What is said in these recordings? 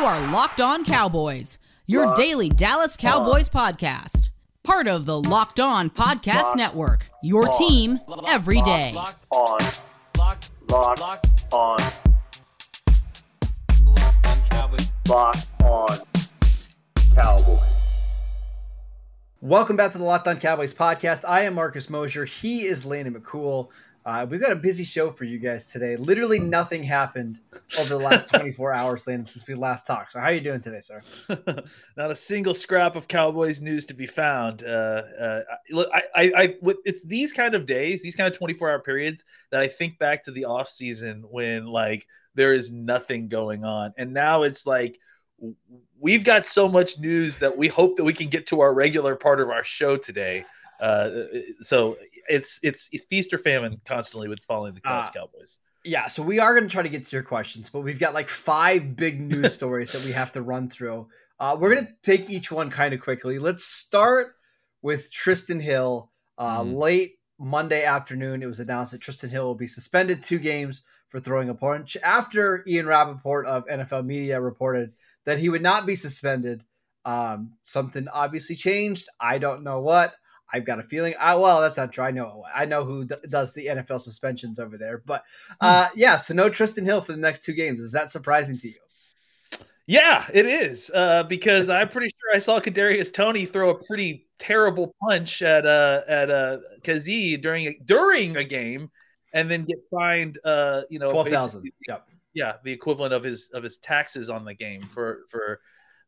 You are Locked On Cowboys, your daily Dallas Cowboys podcast. Part of the Locked On Podcast Locked Network, your On. team every day. Locked, on, locked, locked locked, on, locked on Cowboys. locked on Cowboys. Welcome back to the Locked On Cowboys podcast. I am Marcus Mosher. He is Landon McCool. Uh, we've got a busy show for you guys today. Literally nothing happened over the last 24 hours, Landon, since we last talked. So how are you doing today, sir? Not a single scrap of Cowboys news to be found. Uh, uh, look, I, I, I, it's these kind of days, these kind of 24 hour periods that I think back to the off season when like there is nothing going on, and now it's like we've got so much news that we hope that we can get to our regular part of our show today. Uh, so it's it's it's feast or famine constantly with following the Dallas Ah. Cowboys. Yeah, so we are going to try to get to your questions, but we've got like five big news stories that we have to run through. Uh, we're going to take each one kind of quickly. Let's start with Trysten Hill. Uh, Mhm. Late Monday afternoon, it was announced that Trysten Hill will be suspended two games for throwing a punch after Ian Rapoport of NFL Media reported that he would not be suspended. Um, something obviously changed. I don't know what. I've got a feeling. I, well, that's not true. I know. I know who d- does the NFL suspensions over there. But uh, yeah, so no Trysten Hill for the next two games. Is that surprising to you? Yeah, it is uh, because I'm pretty sure I saw Kadarius Toney throw a pretty terrible punch at uh, at uh, Kazee during a, during a game, and then get fined. Uh, you know, Twelve thousand. Yep. Yeah, the equivalent of his of his taxes on the game for for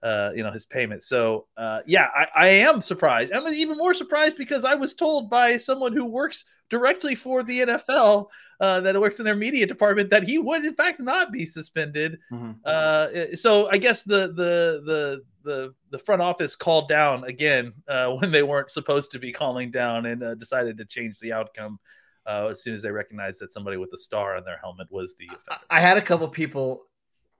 uh, you know his payment. So uh, yeah, I, I am surprised. I'm even more surprised because I was told by someone who works directly for the NFL uh, that works in their media department that he would in fact not be suspended. Uh, so I guess the the the the the front office called down again uh, when they weren't supposed to be calling down and uh, decided to change the outcome uh, as soon as they recognized that somebody with a star on their helmet was the offender. I had a couple people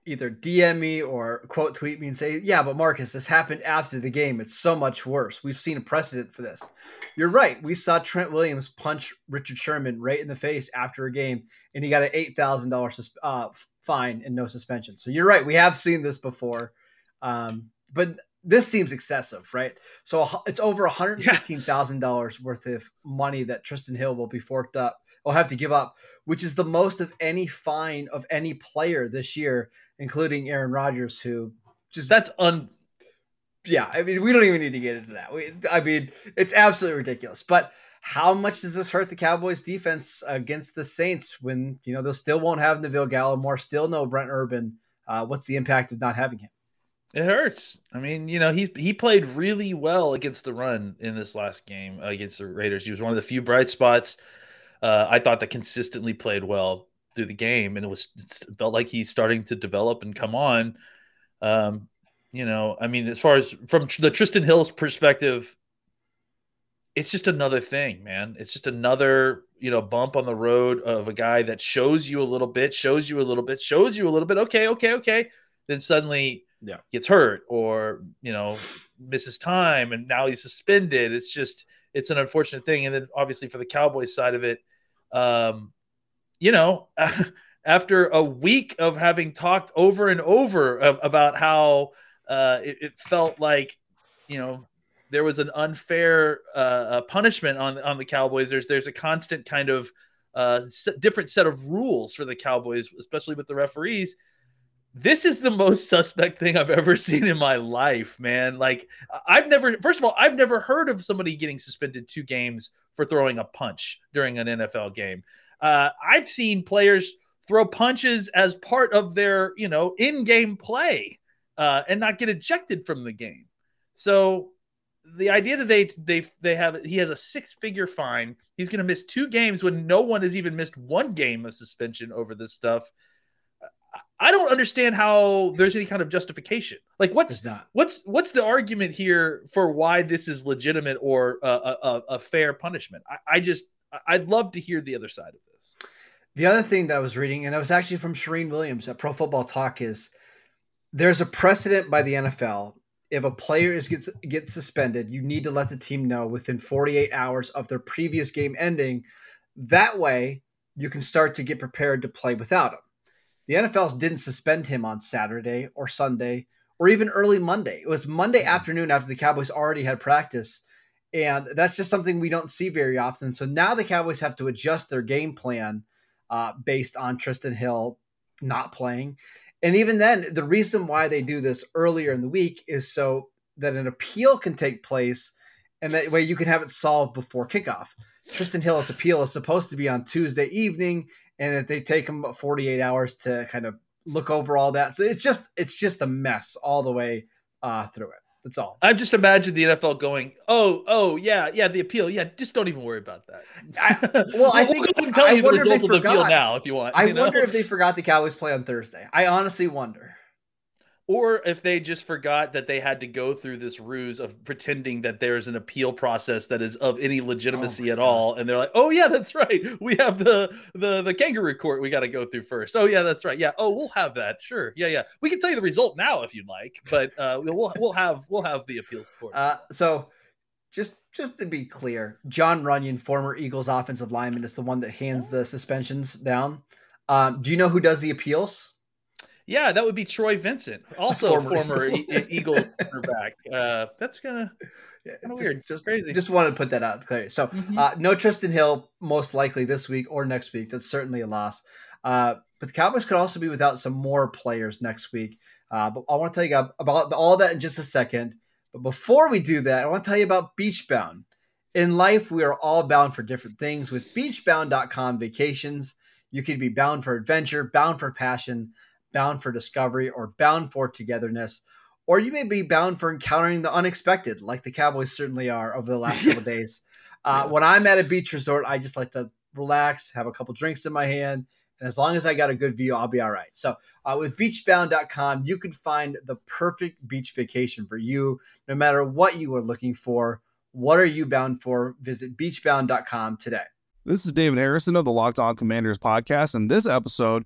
either DM me or quote tweet me and say, "Yeah, but Marcus, this happened after the game. It's so much worse. We've seen a precedent for this." You're right. We saw Trent Williams punch Richard Sherman right in the face after a game, and he got an eight thousand dollars uh, fine and no suspension. So you're right. We have seen this before, um, but this seems excessive, right? So it's over one hundred fifteen thousand dollars worth of money that Trysten Hill will be forked up. Will have to give up, which is the most of any fine of any player this year, including Aaron Rodgers, who just That's un. yeah. I mean, we don't even need to get into that. We, I mean, it's absolutely ridiculous. But how much does this hurt the Cowboys' defense against the Saints when you know they still won't have Neville Gallimore, still no Brent Urban? Uh, what's the impact of not having him? It hurts. I mean, you know, he's he played really well against the run in this last game against the Raiders. He was one of the few bright spots. Uh, I thought that consistently played well through the game, and it was it felt like he's starting to develop and come on. Um, you know, I mean, as far as from the Trysten Hill's perspective, it's just another thing, man. It's just another, you know, bump on the road of a guy that shows you a little bit, shows you a little bit, shows you a little bit. Okay, okay, okay. Then suddenly Yeah. gets hurt or, you know, misses time and now he's suspended. It's just it's an unfortunate thing. And then obviously for the Cowboys side of it, um, you know, after a week of having talked over and over about how uh, it, it felt like, you know, there was an unfair uh, uh, punishment on on the Cowboys. There's there's a constant kind of uh, different set of rules for the Cowboys, especially with the referees. This is the most suspect thing I've ever seen in my life, man. Like I've never, first of all, I've never heard of somebody getting suspended two games for throwing a punch during an NFL game. Uh, I've seen players throw punches as part of their, you know, in-game play uh, and not get ejected from the game. So the idea that they they they have he has a six-figure fine. He's going to miss two games when no one has even missed one game of suspension over this stuff. I don't understand how there's any kind of justification. Like, what's what's what's the argument here for why this is legitimate or a, a, a- fair punishment? I, I just I'd love to hear the other side of this. The other thing that I was reading, and it was actually from Charean Williams at Pro Football Talk, is there's a precedent by the NFL. If a player is gets gets suspended, you need to let the team know within 48 hours of their previous game ending. That way, you can start to get prepared to play without him. The NFLs didn't suspend him on Saturday or Sunday or even early Monday. It was Monday afternoon after the Cowboys already had practice. And that's just something we don't see very often. So now the Cowboys have to adjust their game plan uh, based on Trysten Hill not playing. And even then, the reason why they do this earlier in the week is so that an appeal can take place and that way you can have it solved before kickoff. Trysten Hill's appeal is supposed to be on Tuesday evening, and that they take them 48 hours to kind of look over all that. So it's just it's just a mess all the way uh, through it. That's all. I just imagine the NFL going, "Oh, oh, yeah, yeah, the appeal, yeah, just don't even worry about that." I- well, I We'll think- ahead tell I you the wonder if they result of the appeal now if you want. I you know? wonder if they forgot the Cowboys play on Thursday. I honestly wonder. Or if they just forgot that they had to go through this ruse of pretending that there's an appeal process that is of any legitimacy my at all and they're like oh yeah that's right. We have the the the kangaroo court we got to go through first. Oh yeah that's right. Yeah. Oh we'll have that. Sure. Yeah yeah. We can tell you the result now if you'd like but uh we'll we'll have we'll have the appeals court. Uh, so just just to be clear, Jon Runyan, former Eagles offensive lineman, is the one that hands the suspensions down. Um, do you know who does the appeals? Yeah that would be troy vincent also Former former, Eagle. Quarterback uh that's gonna Yeah, just, weird. Just, Crazy. just wanted to put that out clear. So Mhm. uh, no Trysten Hill, most likely this week or next week. That's certainly a loss. Uh, but the Cowboys could also be without some more players next week. Uh, but I want to tell you about all that in just a second. But before we do that, I want to tell you about Beachbound. In life, we are all bound for different things. With beachbound.com vacations, you could be bound for adventure, bound for passion, bound for discovery, or bound for togetherness. Or you may be bound for encountering the unexpected, like the Cowboys certainly are over the last couple days. Uh, Yeah. When I'm at a beach resort, I just like to relax, have a couple drinks in my hand, and as long as I got a good view, I'll be all right. So, uh, with beachbound.com, you can find the perfect beach vacation for you, no matter what you are looking for. What are you bound for? Visit beachbound.com today. This is David Harrison of the Locked On Commanders podcast, and this episode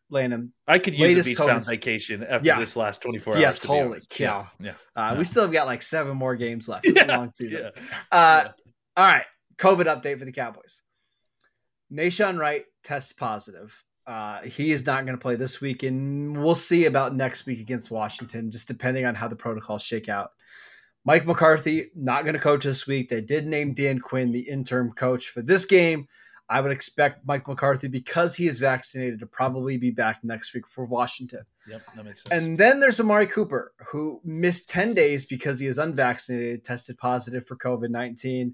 Landon. i could use a beachbound COVID vacation after Yeah. this last 24 hours Yes, holy cow. yeah, Uh, Yeah. We still have got like seven more games left. It's yeah. a long season. Uh. All right, COVID update for the Cowboys. Nahshon Wright tests positive. Uh, he is not going to play this week, and we'll see about next week against Washington, just depending on how the protocols shake out. Mike McCarthy not going to coach this week. They did name Dan Quinn the interim coach for this game. I would expect Mike McCarthy, because he is vaccinated, to probably be back next week for Washington. Yep, that makes sense. And then there's Amari Cooper, who missed 10 days because he is unvaccinated, tested positive for COVID 19.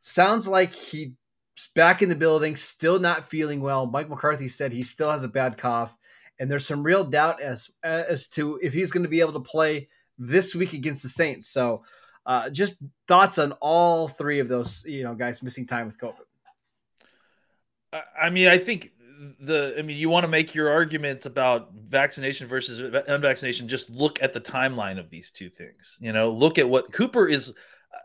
Sounds like he's back in the building, still not feeling well. Mike McCarthy said he still has a bad cough, and there's some real doubt as as to if he's going to be able to play this week against the Saints. So, uh, just thoughts on all three of those, you know, guys missing time with COVID. I- mean, I think the I mean, you want to make your arguments about vaccination versus unvaccination. Just look at the timeline of these two things. You know, look at what Cooper is. Uh,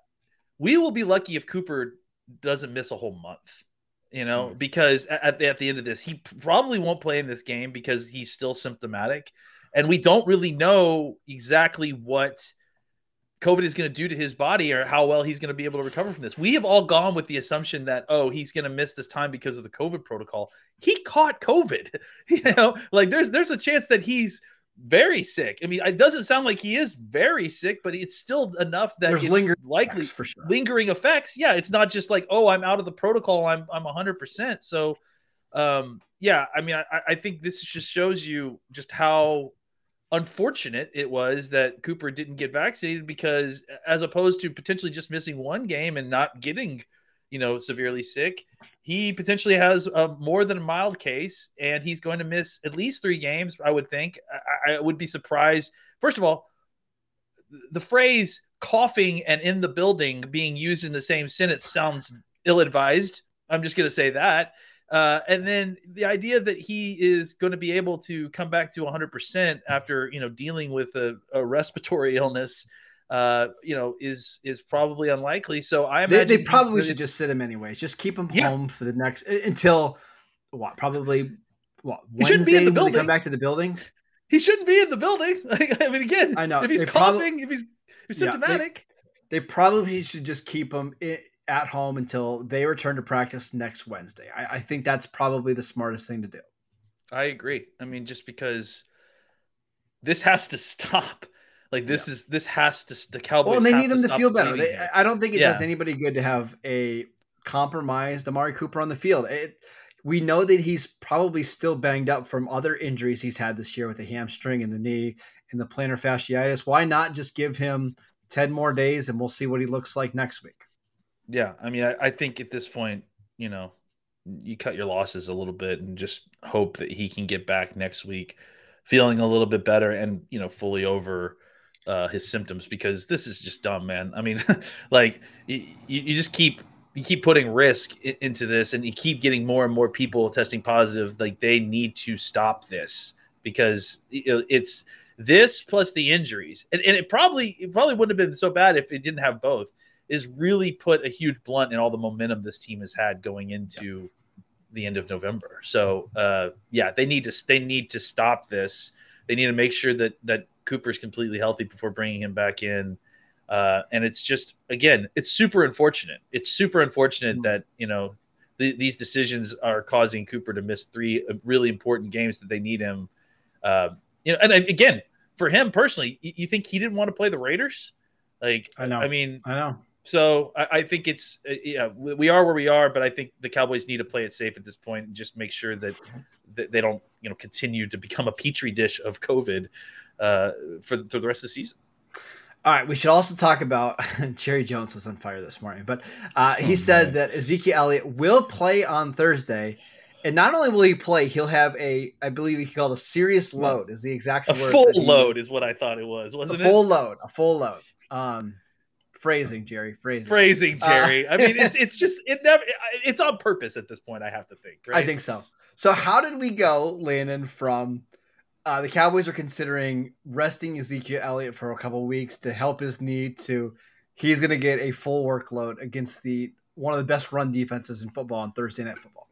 we will be lucky if Cooper doesn't miss a whole month. You know, mm-hmm. because at the, at the end of this, he probably won't play in this game because he's still symptomatic, and we don't really know exactly what COVID is going to do to his body or how well he's going to be able to recover from this. We have all gone with the assumption that oh, he's going to miss this time because of the COVID protocol. He caught COVID. You know, like there's there's a chance that he's very sick. I mean, it doesn't sound like he is very sick, but it's still enough that There's lingering likely for sure. lingering effects. Yeah, it's not just like, oh, I'm out of the protocol. I'm I'm 100%. So, um, yeah, I mean, I, I think this just shows you just how unfortunate it was that Cooper didn't get vaccinated because as opposed to potentially just missing one game and not getting, you know, severely sick, he potentially has a more than a mild case and he's going to miss at least three games, I would think. I, I would be surprised. First of all, the phrase coughing and in the building being used in the same sentence sounds ill advised. I'm just going to say that. Uh, and then the idea that he is going to be able to come back to 100% after you know dealing with a, a respiratory illness, uh, you know, is is probably unlikely. So I They, imagine they he's probably gonna- should just sit him anyways. Just keep him Yeah. home for the next until what? Probably what? He shouldn't be in the building. come back to the building. he shouldn't be in the building. Like, I mean, again, I know. if he's They prob- coughing, if he's, if he's Yeah, they- symptomatic, They probably should just keep him at home until they return to practice next Wednesday. I, I think that's probably the smartest thing to do. I agree. I mean, just because this has to stop. Like this is this has to the Cowboys. Well, and they need him to stop feel better. They. I don't think it does anybody good to have a compromised Amari Cooper on the field. It, we know that he's probably still banged up from other injuries he's had this year with the hamstring and the knee and the plantar fasciitis. Why not just give him 10 more days and we'll see what he looks like next week? Yeah, I mean, I, I think at this point, you know, you cut your losses a little bit and just hope that he can get back next week feeling a little bit better and you know fully over uh, his symptoms because this is just dumb, man. I mean, like you, you just keep you keep putting risk into this and you keep getting more and more people testing positive. Like they need to stop this because it's this plus the injuries, and, and it probably it probably wouldn't have been so bad if it didn't have both is really put a huge blunt in all the momentum this team has had going into the end of November. So uh, yeah, they need to they need to stop this. They need to make sure that that Cooper's completely healthy before bringing him back in. Uh, and it's just again, it's super unfortunate. It's super unfortunate Mhm. that you know th- these decisions are causing Cooper to miss three uh, really important games that they need him. Uh, you know, and again, for him personally, you think he didn't want to play the Raiders? Like, I know. I mean, I know. So I, I think it's uh, yeah we are where we are, but I think the Cowboys need to play it safe at this point and just make sure that, that they don't you know continue to become a petri dish of COVID uh, for for the rest of the season. All right, we should also talk about Jerry Jones was on fire this morning, but uh, he Oh, said man. that Ezekiel Elliott will play on Thursday, and not only will he play, he'll have a, I believe he called a serious load is the exact A word. full he- load is what I thought it was, wasn't full it? Full load, a full load. Um, phrasing, Jerry, phrasing. Phrasing, Uh, Jerry. I mean, it's it's just it never it's on purpose at this point. I have to think. Right? I think so. So how did we go, Landon, from uh, the Cowboys are considering resting Ezekiel Elliott for a couple weeks to help his knee to he's going to get a full workload against the one of the best run defenses in football on Thursday Night Football.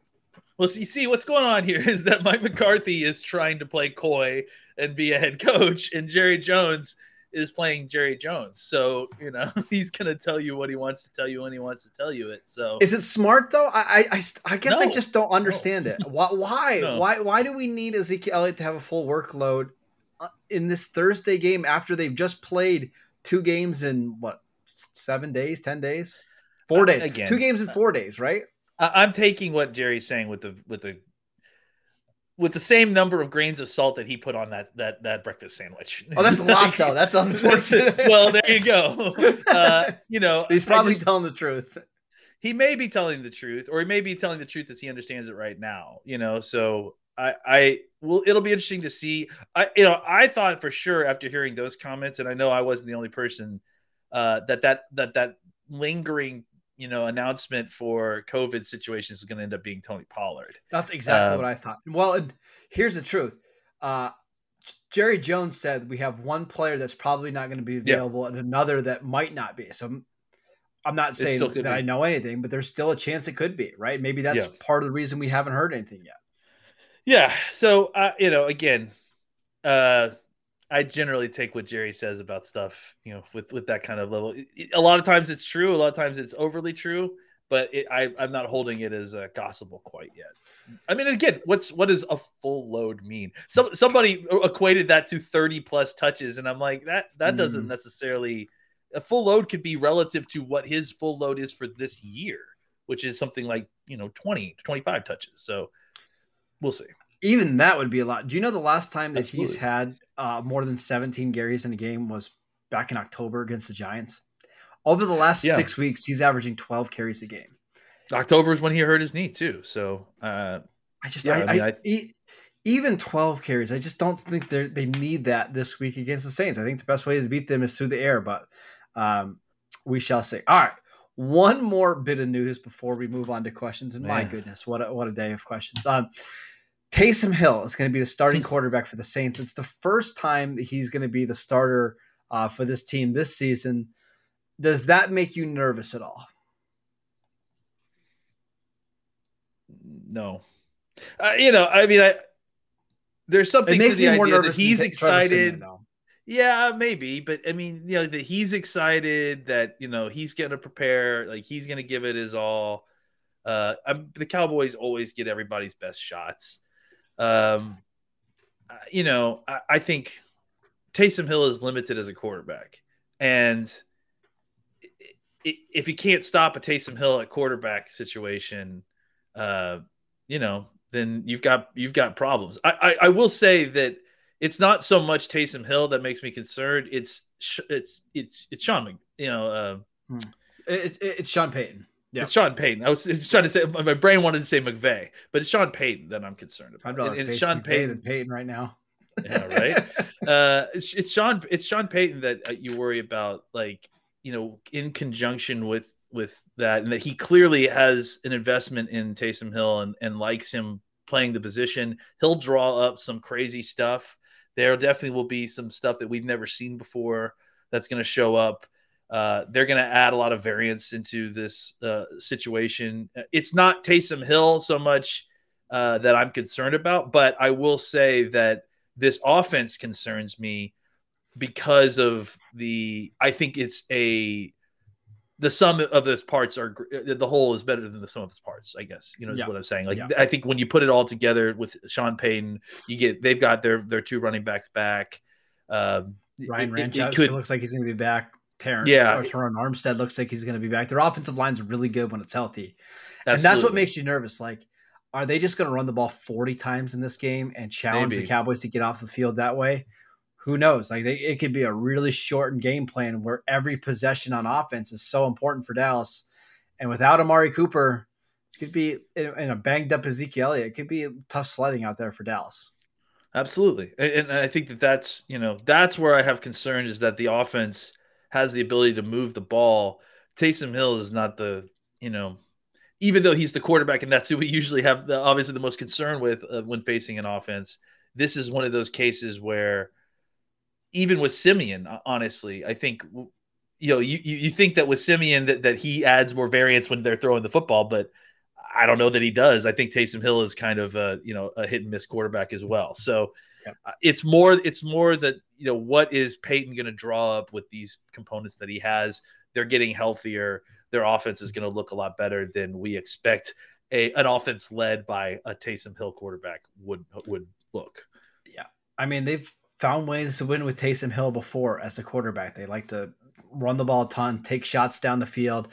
Well, see, see, what's going on here is that Mike McCarthy is trying to play coy and be a head coach, and Jerry Jones is playing Jerry Jones. So you know he's gonna tell you what he wants to tell you when he wants to tell you it. So Is it smart though? I I, I, I guess I just don't understand it. Why why No. why why do we need Ezekiel Elliott to have a full workload uh, in this Thursday game after they've just played two games in what seven days, ten days, four Uh, days, again, two games in four days, right? I'm taking what Jerry's saying with the with the with the same number of grains of salt that he put on that that that breakfast sandwich. Oh, that's a lot though. That's unfortunate. well, there you go. Uh, you know, he's probably just- telling the truth. he may be telling the truth or he may be telling the truth as he understands it right now you know so i i well it'll be interesting to see i you know i thought for sure after hearing those comments and i know i wasn't the only person uh that that that that lingering you know announcement for covid situations is going to end up being tony pollard That's exactly Um, what I thought. Well, and here's the truth. Uh, Jerry Jones said we have one player that's probably not going to be available and another that might not be. So I'm- I'm not saying that be. I know anything, but there's still a chance it could be, right? Maybe that's Yeah. part of the reason we haven't heard anything yet. Yeah. So, uh, you know, again, uh, I generally take what Jerry says about stuff, you know, with with that kind of level. It- it- a lot of times it's true, a lot of times it's overly true, but it, I I'm not holding it as a gospel quite yet. I mean, again, what's what does a full load mean? Some somebody equated that to 30 plus touches, and I'm like, that that doesn't Mhm. necessarily. A full load could be relative to what his full load is for this year, which is something like you know 20 to 25 touches. So we'll see. Even that would be a lot. Do you know the last time that he's had uh, more than 17 Garys in a game was back in October against the Giants? Over the last Yeah. six weeks, he's averaging 12 carries a game. October is when he hurt his knee too. So uh, I just, Yeah, I, I mean, I, I- even 12 carries, I just don't think they they need that this week against the Saints. I think the best way to beat them is through the air, but um, we shall see. All right, one more bit of news before we move on to questions. And my goodness, what a, what a day of questions. Um, Taysom Hill is going to be the starting Hmm. quarterback for the Saints. It's the first time that he's going to be the starter uh, for this team this season. Does that make you nervous at all? no, uh, you know, I mean, I there's something It makes to the me more idea nervous. that he's than Trevor Siemian, excited. Yeah, maybe, but I mean, you know, that he's excited that you know he's going to prepare, like he's going to give it his all. Uh, I'm, the Cowboys always get everybody's best shots. Um, you know, I, I think Taysom Hill is limited as a quarterback, and if you can't stop a Taysom Hill at quarterback situation, uh, you know, then you've got you've got problems. I, I, I will say that it's not so much Taysom Hill that makes me concerned. It's it's it's it's Sean, you know, uh, It, it, it's Sean Payton. Yeah. it's Sean Payton. I was trying to say my brain wanted to say McVay, but it's Sean Payton that I'm concerned about. I'd rather And- and Sean McVay Payton, than Payton right now. yeah, right. uh, it's, it's Sean it's Sean Payton that uh, you worry about, like you know, in conjunction with with that, and that he clearly has an investment in Taysom Hill and and likes him playing the position. He'll draw up some crazy stuff. There definitely will be some stuff that we've never seen before that's going to show up. Uh, they're going to add a lot of variance into this uh, situation. It's not Taysom Hill so much uh, that I'm concerned about, but I will say that this offense concerns me because of the. I think it's a the sum of those parts are the whole is better than the sum of its parts. I guess you know is Yeah. what I'm saying. Like Yeah. I think when you put it all together with Sean Payton, you get they've got their their two running backs back. Um, Ryan it- it- it could- looks like he's going to be back. Terran, Yeah. or Terron Armstead looks like he's going to be back. Their offensive line's really good when it's healthy, and that's what makes you nervous. Like, are they just going to run the ball forty times in this game and challenge Maybe. the Cowboys to get off the field that way? Who knows? Like, they, it could be a really shortened game plan where every possession on offense is so important for Dallas, and without Amari Cooper, it could be in, a banged up Ezekiel Elliott. It could be tough sledding out there for Dallas. Absolutely, and, and I think that that's you know that's where I have concern is that the offense has the ability to move the ball. Taysom Hill is not the you know, even though he's the quarterback and that's who we usually have the obviously the most concern with uh, when facing an offense. This is one of those cases where even with Siemian, honestly, I think you know you you you think that with Siemian that that he adds more variance when they're throwing the football, but I don't know that he does. I think Taysom Hill is kind of a you know a hit and miss quarterback as well. So Yeah. uh, it's more it's more that you know what is Payton going to draw up with these components that he has. They're getting healthier. Their offense is going to look a lot better than we expect a an offense led by a Taysom Hill quarterback would would look. Yeah, I mean, they've found ways to win with Taysom Hill before as a quarterback. They like to run the ball a ton, take shots down the field.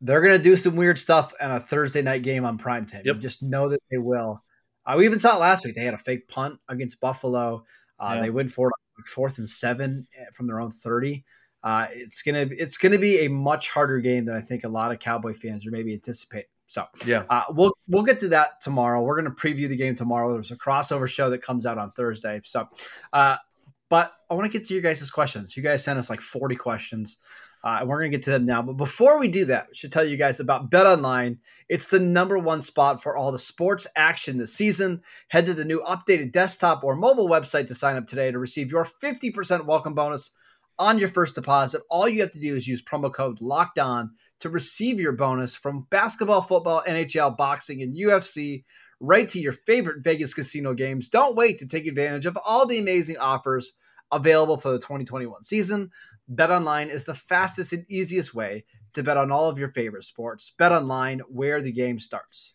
They're going to do some weird stuff on a Thursday night game on primetime. You Yep. just know that they will. Uh, we even saw it last week. They had a fake punt against Buffalo. Uh, Yeah. They win for it, fourth and seven eh, from their own thirty. Uh, it's gonna it's gonna be a much harder game than I think a lot of Cowboy fans are maybe anticipating. So Yeah. uh, we'll we'll get to that tomorrow. We're going to preview the game tomorrow. There's a crossover show that comes out on Thursday. So, uh, but I want to get to your guys' questions. You guys sent us like 40 questions, uh, we're going to get to them now. But before we do that, we should tell you guys about Bet Online. It's the number one spot for all the sports action this season. Head to the new updated desktop or mobile website to sign up today to receive your 50% welcome bonus on your first deposit. All you have to do is use promo code Locked On to receive your bonus from basketball, football, NHL, boxing, and UFC right to your favorite Vegas casino games. Don't wait to take advantage of all the amazing offers available for the 2021 season. BetOnline is the fastest and easiest way to bet on all of your favorite sports. BetOnline, where the game starts.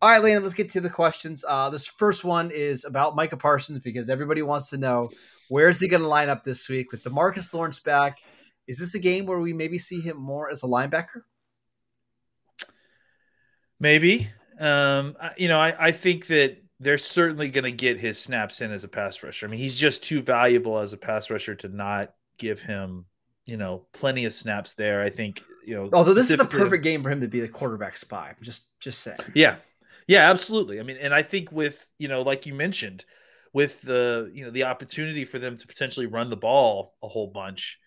All right, Landon, let's get to the questions. Uh, this first one is about Micah Parsons because everybody wants to know where is he going to line up this week with Demarcus Lawrence back? Is this a game where we maybe see him more as a linebacker? Maybe. Um, you know, I, I think that they're certainly going to get his snaps in as a pass rusher. I mean, he's just too valuable as a pass rusher to not give him, you know, plenty of snaps there. I think, you know, although this is a perfect game for him to be the quarterback spy. I'm just just saying. Yeah. Yeah, absolutely. I mean, and I think with, you know, like you mentioned, with the, you know, the opportunity for them to potentially run the ball a whole bunch,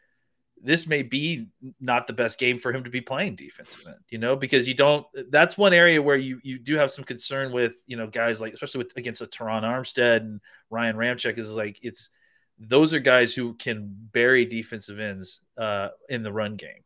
this may be not the best game for him to be playing defensive end, you know, because you don't. That's one area where you you do have some concern with, you know, guys like especially with against a Terron Armstead and Ryan Ramczyk is like it's those are guys who can bury defensive ends uh, in the run game.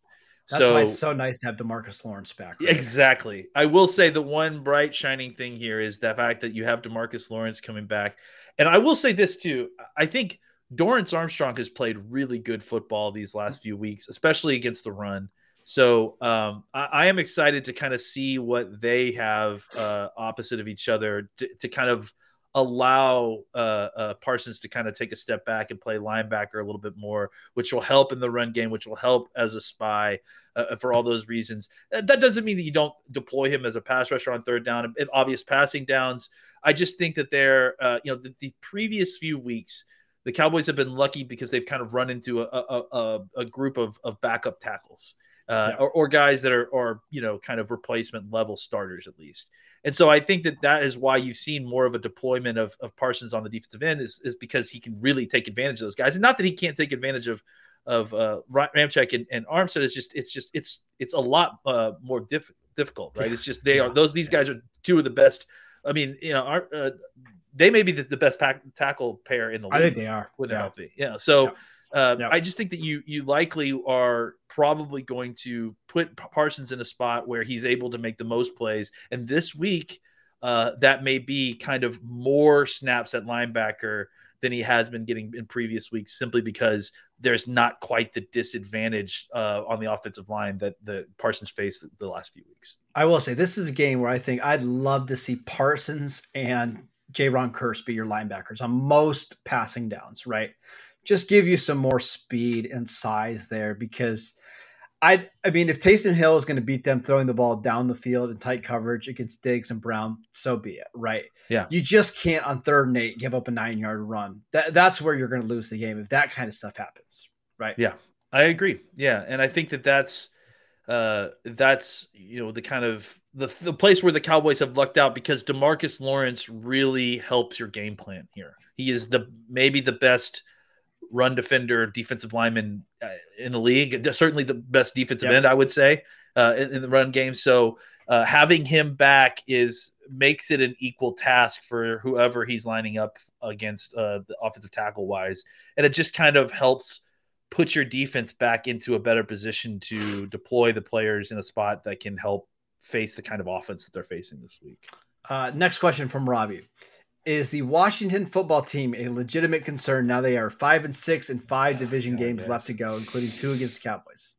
That's so, why it's so nice to have Demarcus Lawrence back. Right? Exactly. I will say the one bright shining thing here is the fact that you have Demarcus Lawrence coming back, and I will say this too. I think Dorance Armstrong has played really good football these last few weeks, especially against the run. So um, I, I, am excited to kind of see what they have uh, opposite of each other to, to kind of allow uh, uh, Parsons to kind of take a step back and play linebacker a little bit more, which will help in the run game, which will help as a spy uh, for all those reasons. That doesn't mean that you don't deploy him as a pass rusher on third down and obvious passing downs. I just think that they're, uh, you know, the, the previous few weeks the Cowboys have been lucky because they've kind of run into a, a, a, a group of, of backup tackles uh, yeah. or, or, guys that are, are, you know, kind of replacement level starters at least. And so I think that that is why you've seen more of a deployment of, of Parsons on the defensive end is, is because he can really take advantage of those guys. And not that he can't take advantage of of uh, Ramczyk and, and Armstead. It's just it's just it's it's a lot uh, more diff- difficult, right? It's just they are those these guys are two of the best. I mean, you know, our, uh, they may be the, the best pack, tackle pair in the league. I think they are when they're yeah. healthy. Yeah. So yeah. Uh, yeah. I just think that you you likely are probably going to put Parsons in a spot where he's able to make the most plays. And this week, uh, that may be kind of more snaps at linebacker than he has been getting in previous weeks, simply because there's not quite the disadvantage uh, on the offensive line that the Parsons faced the last few weeks. I will say this is a game where I think I'd love to see Parsons and Jayron Kearse be your linebackers on most passing downs, right? Just give you some more speed and size there because I I mean if Taysom Hill is going to beat them throwing the ball down the field in tight coverage against Diggs and Brown, so be it, right? Yeah. You just can't on third and eight give up a nine yard run. That that's where you're going to lose the game if that kind of stuff happens, right? Yeah, I agree. Yeah, and I think that that's uh, that's you know the kind of the the place where the Cowboys have lucked out because Demarcus Lawrence really helps your game plan here. He is the maybe the best run defender, defensive lineman uh, in the league. Certainly the best defensive yep. end, I would say, uh, in, in, the run game. So uh, having him back is makes it an equal task for whoever he's lining up against uh, the offensive tackle wise, and it just kind of helps put your defense back into a better position to deploy the players in a spot that can help face the kind of offense that they're facing this week. Uh, next question from Robbie. Is the Washington football team a legitimate concern now they are five and six and five division oh, games left to go, including two against the Cowboys?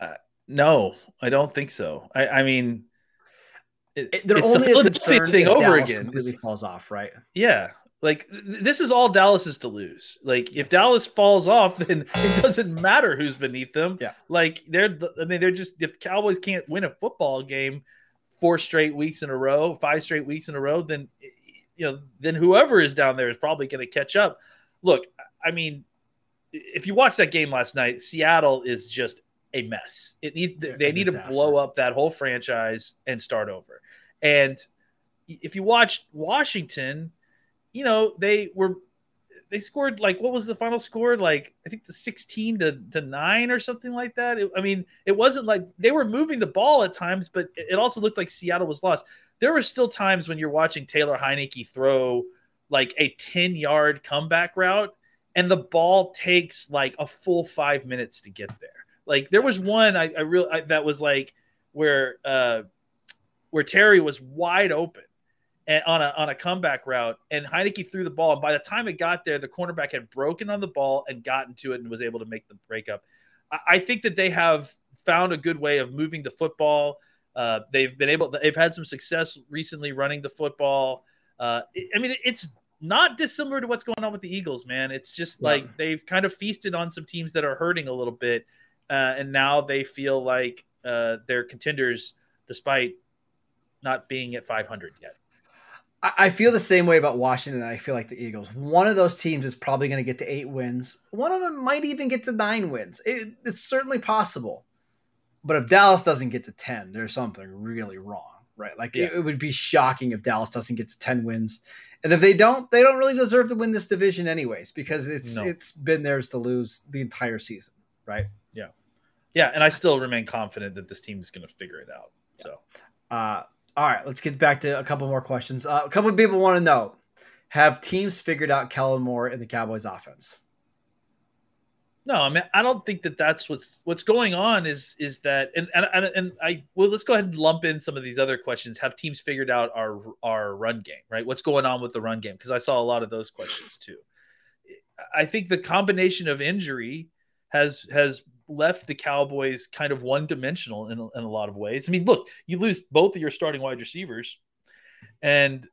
Uh, no, I don't think so. I, I mean, it, they're only the a concern thing over Dallas again. Completely it's, falls off, right? Yeah, like this is all Dallas is to lose. Like if Dallas falls off, then it doesn't matter who's beneath them. Yeah. Like they're I mean they're just if Cowboys can't win a football game four straight weeks in a row, five straight weeks in a row, then you know then whoever is down there is probably going to catch up. Look, I mean, if you watch that game last night, Seattle is just a mess. It need they need to blow up that whole franchise and start over. And if you watch Washington you know, they were they scored like what was the final score? Like I think the 16 to, to 9 or something like that. It, I mean, it wasn't like they were moving the ball at times, but it also looked like Seattle was lost. There were still times when you're watching Taylor Heinicke throw like a 10 yard comeback route and the ball takes like a full five minutes to get there. Like there was one I, I really that was like where uh where Terry was wide open and on a on a comeback route, and Heinicke threw the ball. And by the time it got there, the cornerback had broken on the ball and gotten to it and was able to make the breakup. I, I think that they have found a good way of moving the football. Uh, they've been able. They've had some success recently running the football. Uh, I mean, it's not dissimilar to what's going on with the Eagles, man. It's just yeah. like they've kind of feasted on some teams that are hurting a little bit, uh, and now they feel like uh, they're contenders despite not being at 500 yet. I feel the same way about Washington. I feel like the Eagles. One of those teams is probably going to get to eight wins. One of them might even get to nine wins. It, it's certainly possible. But if Dallas doesn't get to 10, there's something really wrong, right? Like yeah. it, it, would be shocking if Dallas doesn't get to 10 wins. And if they don't, they don't really deserve to win this division anyways, because it's no. it's been theirs to lose the entire season, right? Yeah. Yeah. And I still remain confident that this team is going to figure it out. So uh all right, let's get back to a couple more questions. Uh, a couple of people want to know: Have teams figured out Kellen Moore in the Cowboys' offense? No, I mean I don't think that that's what's what's going on. Is is that and and and I well let's go ahead and lump in some of these other questions. Have teams figured out our our run game? Right? What's going on with the run game? Because I saw a lot of those questions too. I think the combination of injury has has left the Cowboys kind of one dimensional in, in a lot of ways. I mean, look, you lose both of your starting wide receivers, and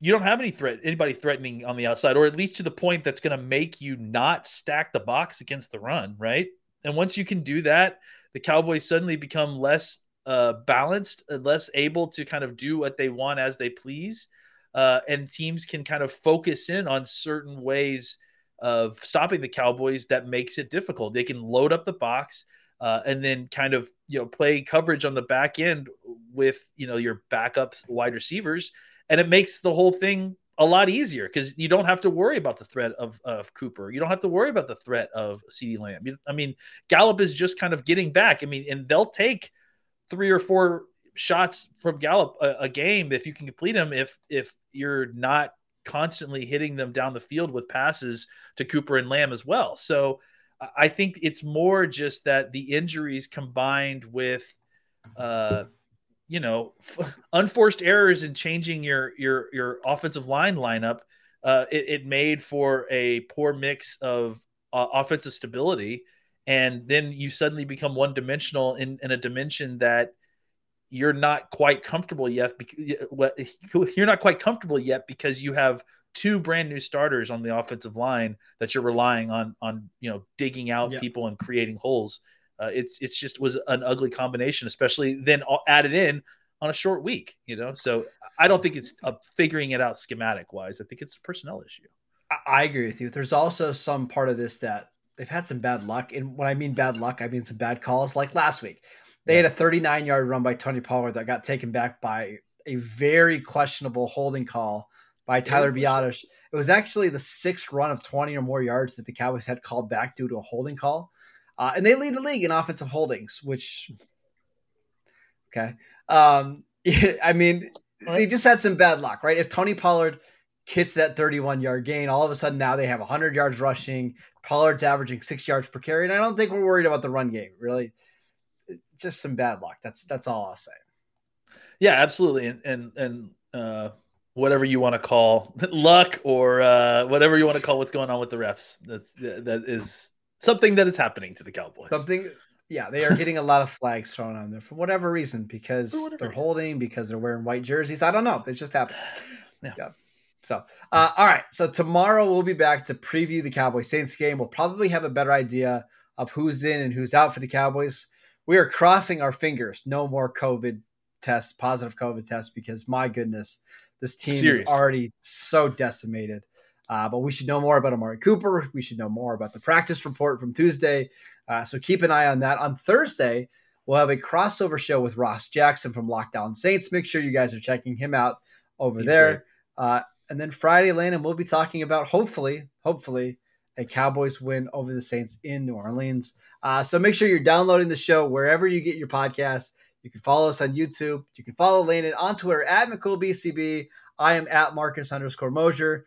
you don't have any threat, anybody threatening on the outside, or at least to the point that's going to make you not stack the box against the run, right? And once you can do that, the Cowboys suddenly become less uh, balanced, less able to kind of do what they want as they please, uh, and teams can kind of focus in on certain ways of stopping the Cowboys that makes it difficult. They can load up the box uh, and then kind of you know play coverage on the back end with you know your backup wide receivers, and it makes the whole thing a lot easier because you don't have to worry about the threat of, of Cooper. You don't have to worry about the threat of CeeDee Lamb. I mean, Gallup is just kind of getting back. I mean, and they'll take three or four shots from Gallup a, a game if you can complete them. If if you're not constantly hitting them down the field with passes to Cooper and Lamb as well. So I think it's more just that the injuries combined with, uh, you know, unforced errors in changing your your your offensive line lineup. Uh, it, it, made for a poor mix of uh, offensive stability, and then you suddenly become one dimensional in, in a dimension that you're not quite comfortable yet. You're not quite comfortable yet because you have two brand new starters on the offensive line that you're relying on on you know digging out yeah. people and creating holes. Uh, it's it's just was an ugly combination, especially then added in on a short week. You know, so I don't think it's a figuring it out schematic wise. I think it's a personnel issue. I agree with you. There's also some part of this that they've had some bad luck, and when I mean bad luck, I mean some bad calls. Like last week, they had a 39 yard run by Tony Pollard that got taken back by a very questionable holding call by Tyler Biadasz. It was actually the sixth run of 20 or more yards that the Cowboys had called back due to a holding call. Uh, and they lead the league in offensive holdings, which, okay. Um, I mean, they just had some bad luck, right? If Tony Pollard hits that 31 yard gain, all of a sudden now they have 100 yards rushing. Pollard's averaging six yards per carry. And I don't think we're worried about the run game, really just some bad luck. That's that's all I'll say. Yeah, absolutely, and and and uh, whatever you want to call luck or uh, whatever you want to call what's going on with the refs. That's that is something that is happening to the Cowboys. Something. Yeah, they are getting a lot of flags thrown on them for whatever reason because whatever they're holding, because they're wearing white jerseys. I don't know. It's just happening. Yeah. yeah. So, uh, all right. So tomorrow we'll be back to preview the Cowboys Saints game. We'll probably have a better idea of who's in and who's out for the Cowboys we are crossing our fingers. No more COVID tests, positive COVID tests, because my goodness, this team Serious. is already so decimated. Uh, but we should know more about Amari Cooper. We should know more about the practice report from Tuesday. Uh, so keep an eye on that. On Thursday, we'll have a crossover show with Ross Jackson from Locked On Saints. Make sure you guys are checking him out over He's there. Uh, and then Friday, Landon, we'll be talking about hopefully, hopefully, a Cowboys win over the Saints in New Orleans. Uh, so make sure you're downloading the show wherever you get your podcasts. You can follow us on YouTube. You can follow Landon on Twitter at McCoolBCB. I am at Marcus underscore Mosher,